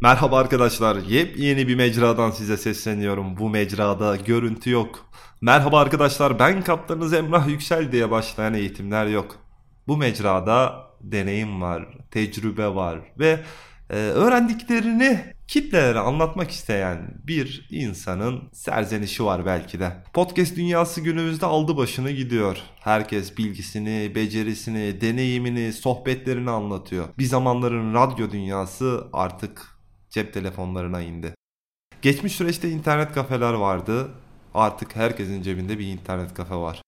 Merhaba arkadaşlar, yepyeni bir mecradan size sesleniyorum. Bu mecrada görüntü yok. Merhaba arkadaşlar, ben kaptanınız Emrah Yüksel diye başlayan eğitimler yok. Bu mecrada deneyim var, tecrübe var ve e, öğrendiklerini kitlelere anlatmak isteyen bir insanın serzenişi var belki de. Podcast dünyası günümüzde aldı başını gidiyor. Herkes bilgisini, becerisini, deneyimini, sohbetlerini anlatıyor. Bir zamanların radyo dünyası artık cep telefonlarına indi. Geçmiş süreçte internet kafeler vardı. Artık herkesin cebinde bir internet kafe var.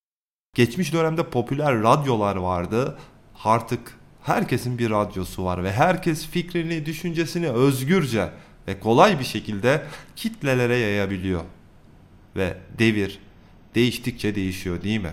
Geçmiş dönemde popüler radyolar vardı. Artık herkesin bir radyosu var ve herkes fikrini, düşüncesini özgürce ve kolay bir şekilde kitlelere yayabiliyor. Ve devir değiştikçe değişiyor değil mi?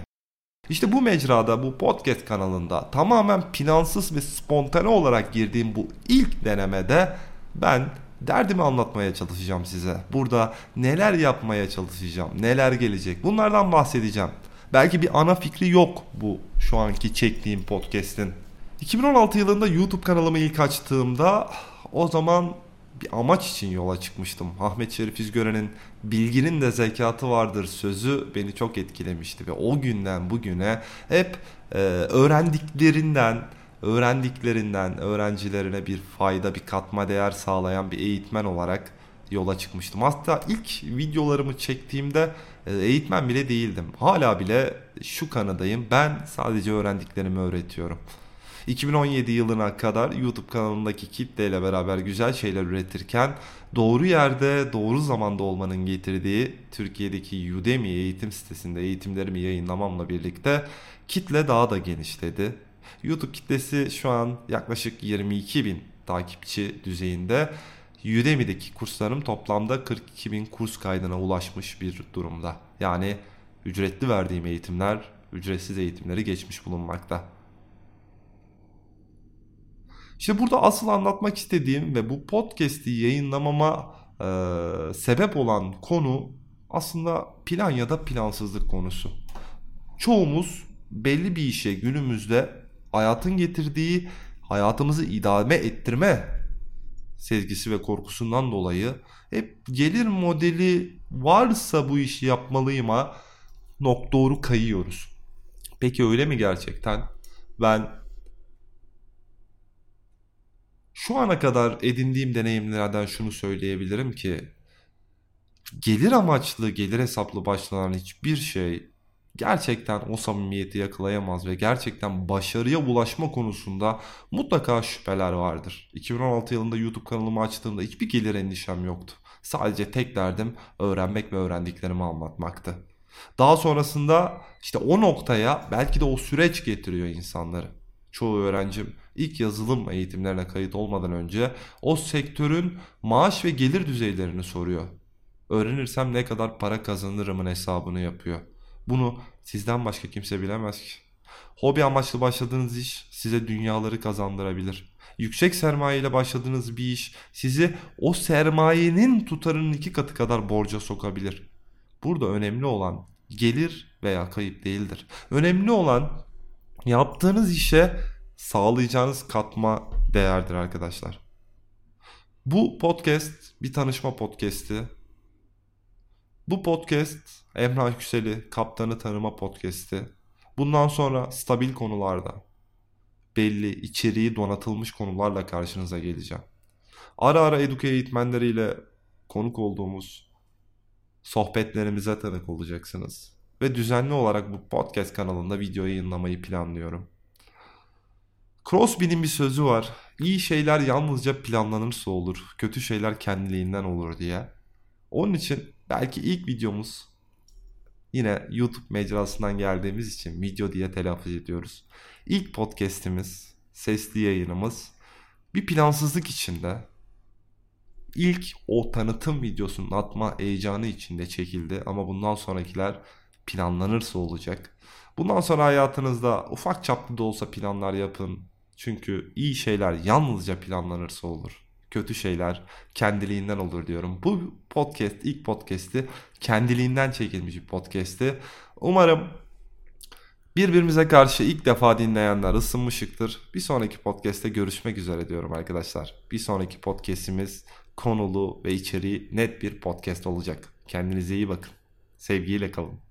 İşte bu mecrada, bu podcast kanalında tamamen plansız ve spontane olarak girdiğim bu ilk denemede ben derdimi anlatmaya çalışacağım size. Burada neler yapmaya çalışacağım, neler gelecek bunlardan bahsedeceğim. Belki bir ana fikri yok bu şu anki çektiğim podcast'in. 2016 yılında YouTube kanalımı ilk açtığımda o zaman bir amaç için yola çıkmıştım. Ahmet Şerif İzgören'in bilginin de zekatı vardır sözü beni çok etkilemişti ve o günden bugüne hep e, öğrendiklerinden, öğrendiklerinden öğrencilerine bir fayda, bir katma değer sağlayan bir eğitmen olarak yola çıkmıştım. Hatta ilk videolarımı çektiğimde e, eğitmen bile değildim. Hala bile şu kanadayım. Ben sadece öğrendiklerimi öğretiyorum. 2017 yılına kadar YouTube kanalındaki kitleyle beraber güzel şeyler üretirken doğru yerde doğru zamanda olmanın getirdiği Türkiye'deki Udemy eğitim sitesinde eğitimlerimi yayınlamamla birlikte kitle daha da genişledi. YouTube kitlesi şu an yaklaşık 22 bin takipçi düzeyinde. Udemy'deki kurslarım toplamda 42 bin kurs kaydına ulaşmış bir durumda. Yani ücretli verdiğim eğitimler ücretsiz eğitimleri geçmiş bulunmakta. İşte burada asıl anlatmak istediğim ve bu podcast'i yayınlamama e, sebep olan konu aslında plan ya da plansızlık konusu. Çoğumuz belli bir işe günümüzde hayatın getirdiği hayatımızı idame ettirme sezgisi ve korkusundan dolayı hep gelir modeli varsa bu işi yapmalıyıma nok doğru kayıyoruz. Peki öyle mi gerçekten? Ben şu ana kadar edindiğim deneyimlerden şunu söyleyebilirim ki gelir amaçlı, gelir hesaplı başlanan hiçbir şey gerçekten o samimiyeti yakalayamaz ve gerçekten başarıya ulaşma konusunda mutlaka şüpheler vardır. 2016 yılında YouTube kanalımı açtığımda hiçbir gelir endişem yoktu. Sadece tek derdim öğrenmek ve öğrendiklerimi anlatmaktı. Daha sonrasında işte o noktaya belki de o süreç getiriyor insanları. Çoğu öğrencim ilk yazılım eğitimlerine kayıt olmadan önce o sektörün maaş ve gelir düzeylerini soruyor. Öğrenirsem ne kadar para kazanırımın hesabını yapıyor. Bunu sizden başka kimse bilemez ki. Hobi amaçlı başladığınız iş size dünyaları kazandırabilir. Yüksek sermaye ile başladığınız bir iş sizi o sermayenin tutarının iki katı kadar borca sokabilir. Burada önemli olan gelir veya kayıp değildir. Önemli olan yaptığınız işe sağlayacağınız katma değerdir arkadaşlar. Bu podcast bir tanışma podcast'i. Bu podcast Emrah Yüksel'i Kaptanı Tanıma Podcast'i. Bundan sonra stabil konularda belli içeriği donatılmış konularla karşınıza geleceğim. Ara ara eduke eğitmenleriyle konuk olduğumuz sohbetlerimize tanık olacaksınız. Ve düzenli olarak bu podcast kanalında video yayınlamayı planlıyorum. Crosby'nin bir sözü var. İyi şeyler yalnızca planlanırsa olur, kötü şeyler kendiliğinden olur diye. Onun için belki ilk videomuz yine YouTube mecrasından geldiğimiz için video diye telaffuz ediyoruz. İlk podcast'imiz, sesli yayınımız bir plansızlık içinde ilk o tanıtım videosunun atma heyecanı içinde çekildi ama bundan sonrakiler planlanırsa olacak. Bundan sonra hayatınızda ufak çaplı da olsa planlar yapın. Çünkü iyi şeyler yalnızca planlanırsa olur kötü şeyler kendiliğinden olur diyorum. Bu podcast ilk podcast'i kendiliğinden çekilmiş bir podcast'i. Umarım Birbirimize karşı ilk defa dinleyenler ısınmışıktır. Bir sonraki podcast'te görüşmek üzere diyorum arkadaşlar. Bir sonraki podcast'imiz konulu ve içeriği net bir podcast olacak. Kendinize iyi bakın. Sevgiyle kalın.